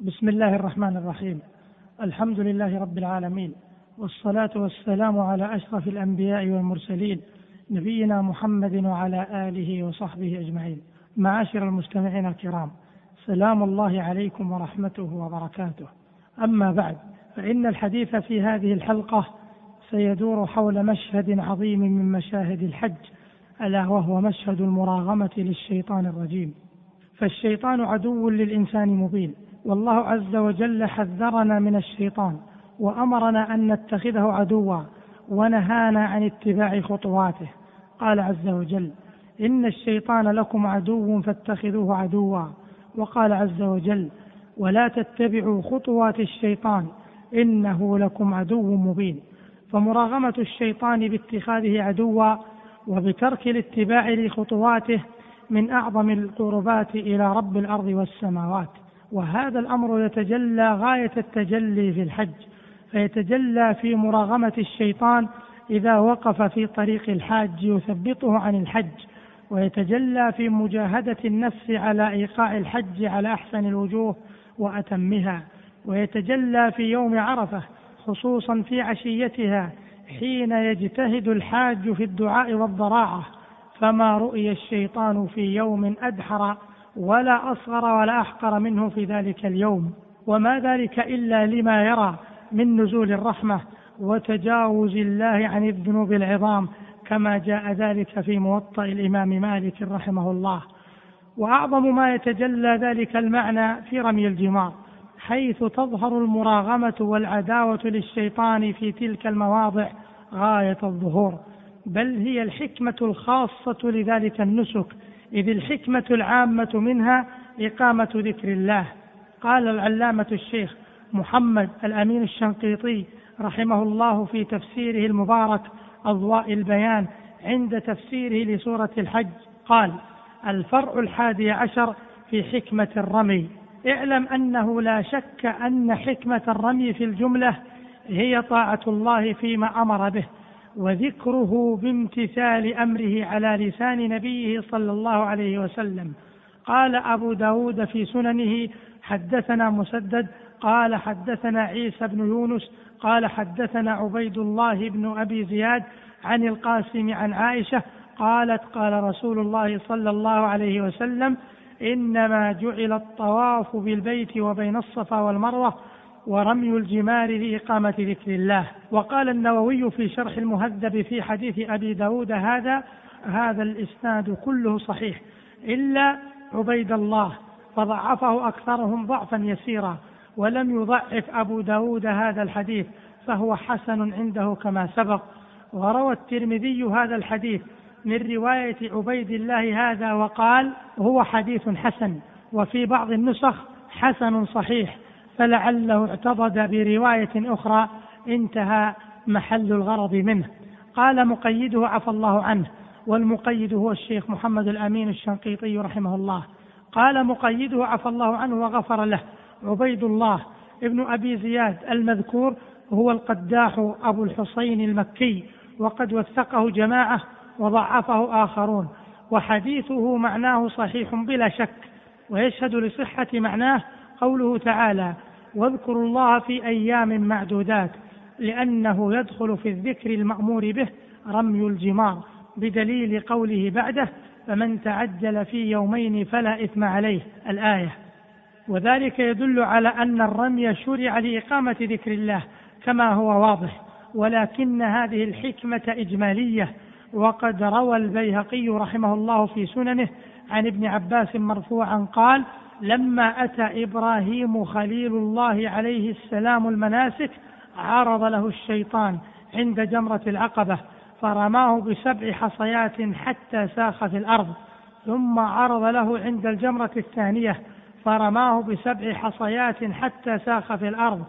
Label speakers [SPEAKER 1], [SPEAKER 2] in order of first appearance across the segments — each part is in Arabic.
[SPEAKER 1] بسم الله الرحمن الرحيم. الحمد لله رب العالمين والصلاة والسلام على أشرف الأنبياء والمرسلين نبينا محمد وعلى آله وصحبه أجمعين. معاشر المستمعين الكرام سلام الله عليكم ورحمته وبركاته. أما بعد فإن الحديث في هذه الحلقة سيدور حول مشهد عظيم من مشاهد الحج ألا وهو مشهد المراغمة للشيطان الرجيم. فالشيطان عدو للإنسان مبين والله عز وجل حذرنا من الشيطان وأمرنا أن نتخذه عدوا ونهانا عن اتباع خطواته. قال عز وجل إن الشيطان لكم عدو فاتخذوه عدوا. وقال عز وجل ولا تتبعوا خطوات الشيطان إنه لكم عدو مبين. فمراغمة الشيطان باتخاذه عدوا وبترك الاتباع لخطواته من أعظم القربات إلى رب الأرض والسماوات. وهذا الأمر يتجلى غاية التجلي في الحج فيتجلى في مراغمة الشيطان إذا وقف في طريق الحاج يثبطه عن الحج ويتجلى في مجاهدة النفس على إيقاع الحج على أحسن الوجوه وأتمها ويتجلى في يوم عرفة خصوصا في عشيتها حين يجتهد الحاج في الدعاء والضراعة فما رؤي الشيطان في يوم أدحر ولا أصغر ولا أحقر منه في ذلك اليوم وما ذلك إلا لما يرى من نزول الرحمة وتجاوز الله عن الذنوب العظام كما جاء ذلك في موطأ الإمام مالك رحمه الله. وأعظم ما يتجلى ذلك المعنى في رمي الجمار حيث تظهر المراغمة والعداوة للشيطان في تلك المواضع غاية الظهور. بل هي الحكمة الخاصة لذلك النسك إذ الحكمة العامة منها إقامة ذكر الله. قال العلامة الشيخ محمد الأمين الشنقيطي رحمه الله في تفسيره المبارك أضواء البيان عند تفسيره لسورة الحج. قال الفرع الحادي عشر في حكمة الرمي. اعلم أنه لا شك أن حكمة الرمي في الجملة هي طاعة الله فيما أمر به. وذكره بامتثال أمره على لسان نبيه صلى الله عليه وسلم. قال أبو داود في سننه حدثنا مسدد قال حدثنا عيسى بن يونس قال حدثنا عبيد الله بن أبي زياد عن القاسم عن عائشة قالت قال رسول الله صلى الله عليه وسلم إنما جعل الطواف بالبيت وبين الصفا والمروة ورمي الجمار لإقامة ذكر الله. وقال النووي في شرح المهذب في حديث أبي داود هذا هذا الإسناد كله صحيح إلا عبيد الله فضعفه أكثرهم ضعفا يسيرا ولم يضعف أبو داود هذا الحديث فهو حسن عنده كما سبق. وروى الترمذي هذا الحديث من رواية عبيد الله هذا وقال هو حديث حسن وفي بعض النسخ حسن صحيح فلعله اعتضد برواية أخرى انتهى محل الغرض منه. قال مقيده عفى الله عنه والمقيد هو الشيخ محمد الأمين الشنقيطي رحمه الله. قال مقيده عفى الله عنه وغفر له عبيد الله ابن أبي زياد المذكور هو القداح أبو الحسين المكي وقد وثقه جماعة وضعفه آخرون وحديثه معناه صحيح بلا شك ويشهد لصحة معناه قوله تعالى واذكروا الله في أيام معدودات لأنه يدخل في الذكر المأمور به رمي الجمار بدليل قوله بعده فمن تعجل في يومين فلا إثم عليه الآية. وذلك يدل على أن الرمي شرع لإقامة ذكر الله كما هو واضح ولكن هذه الحكمة إجمالية. وقد روى البيهقي رحمه الله في سننه عن ابن عباس مرفوعا قال لما أتى إبراهيم خليل الله عليه السلام المناسك عرض له الشيطان عند جمرة العقبة فرماه بسبع حصيات حتى ساخ في الأرض ثم عرض له عند الجمرة الثانية فرماه بسبع حصيات حتى ساخ في الأرض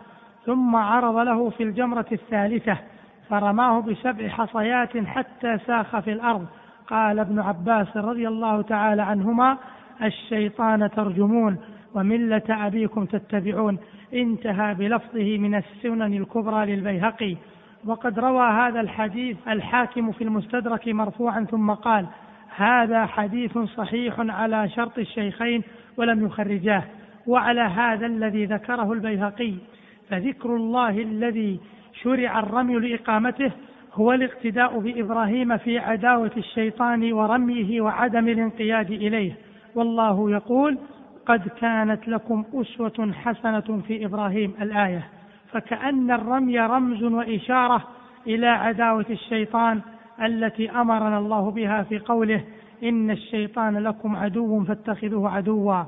[SPEAKER 1] ثم عرض له في الجمرة الثالثة فرماه بسبع حصيات حتى ساخ في الأرض. قال ابن عباس رضي الله تعالى عنهما الشيطان ترجمون وملة أبيكم تتبعون انتهى بلفظه من السنن الكبرى للبيهقي. وقد روى هذا الحديث الحاكم في المستدرك مرفوعا ثم قال هذا حديث صحيح على شرط الشيخين ولم يخرجاه. وعلى هذا الذي ذكره البيهقي فذكر الله الذي شرع الرمي لإقامته هو الاقتداء بإبراهيم في عداوة الشيطان ورميه وعدم الانقياد إليه. والله يقول قد كانت لكم أسوة حسنة في إبراهيم الآية فكأن الرمي رمز وإشارة إلى عداوة الشيطان التي أمرنا الله بها في قوله إن الشيطان لكم عدو فاتخذوه عدوا.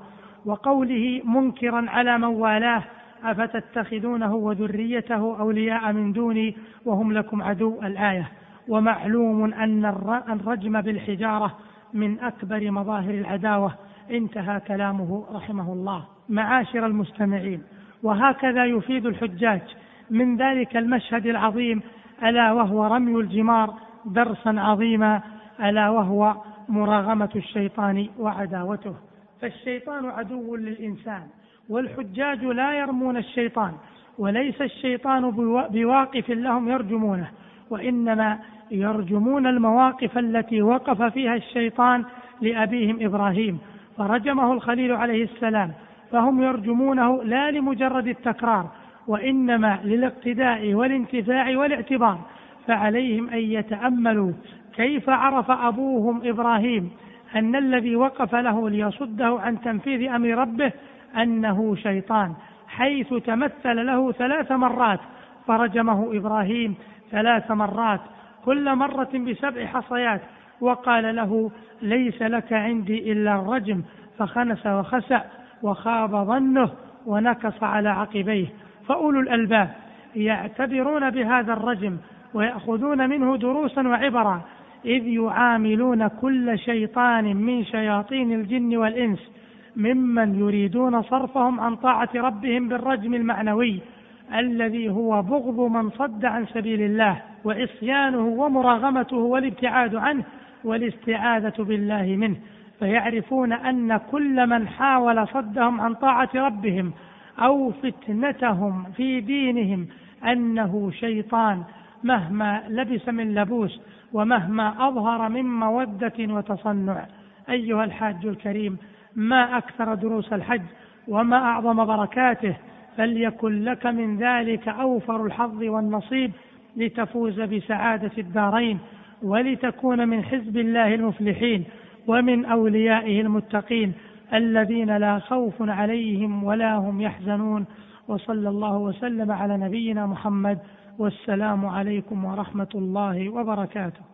[SPEAKER 1] وقوله منكرا على من والاه أفتتخذونه وذريته أولياء من دوني وهم لكم عدو الآية. ومعلوم أن الرجم بالحجارة من أكبر مظاهر العداوة انتهى كلامه رحمه الله. معاشر المستمعين وهكذا يفيد الحجاج من ذلك المشهد العظيم ألا وهو رمي الجمار درسا عظيما ألا وهو مراغمة الشيطان وعداوته. فالشيطان عدو للإنسان والحجاج لا يرمون الشيطان وليس الشيطان بواقف لهم يرجمونه. وإنما يرجمون المواقف التي وقف فيها الشيطان لأبيهم إبراهيم. فرجمه الخليل عليه السلام فهم يرجمونه لا لمجرد التكرار وإنما للاقتداء والانتفاع والاعتبار. فعليهم أن يتأملوا كيف عرف أبوهم إبراهيم أن الذي وقف له ليصده عن تنفيذ أمر ربه أنه شيطان حيث تمثل له ثلاث مرات. فرجمه إبراهيم ثلاث مرات كل مرة بسبع حصيات. وقال له ليس لك عندي إلا الرجم. فخنس وخسع وخاب ظنه ونكص على عقبيه. فأولو الألباب يعتبرون بهذا الرجم ويأخذون منه دروسا وعبرا إذ يعاملون كل شيطان من شياطين الجن والإنس ممن يريدون صرفهم عن طاعة ربهم بالرجم المعنوي. الذي هو بغض من صد عن سبيل الله وعصيانه ومراغمته والابتعاد عنه والاستعاذة بالله منه. فيعرفون أن كل من حاول صدهم عن طاعة ربهم أو فتنتهم في دينهم أنه شيطان مهما لبس من لبوس ومهما أظهر من مودة وتصنع. أيها الحاج الكريم ما أكثر دروس الحج وما أعظم بركاته فليكن لك من ذلك أوفر الحظ والنصيب لتفوز بسعادة الدارين ولتكون من حزب الله المفلحين ومن أوليائه المتقين الذين لا خوف عليهم ولا هم يحزنون وصلى الله وسلم على نبينا محمد والسلام عليكم ورحمة الله وبركاته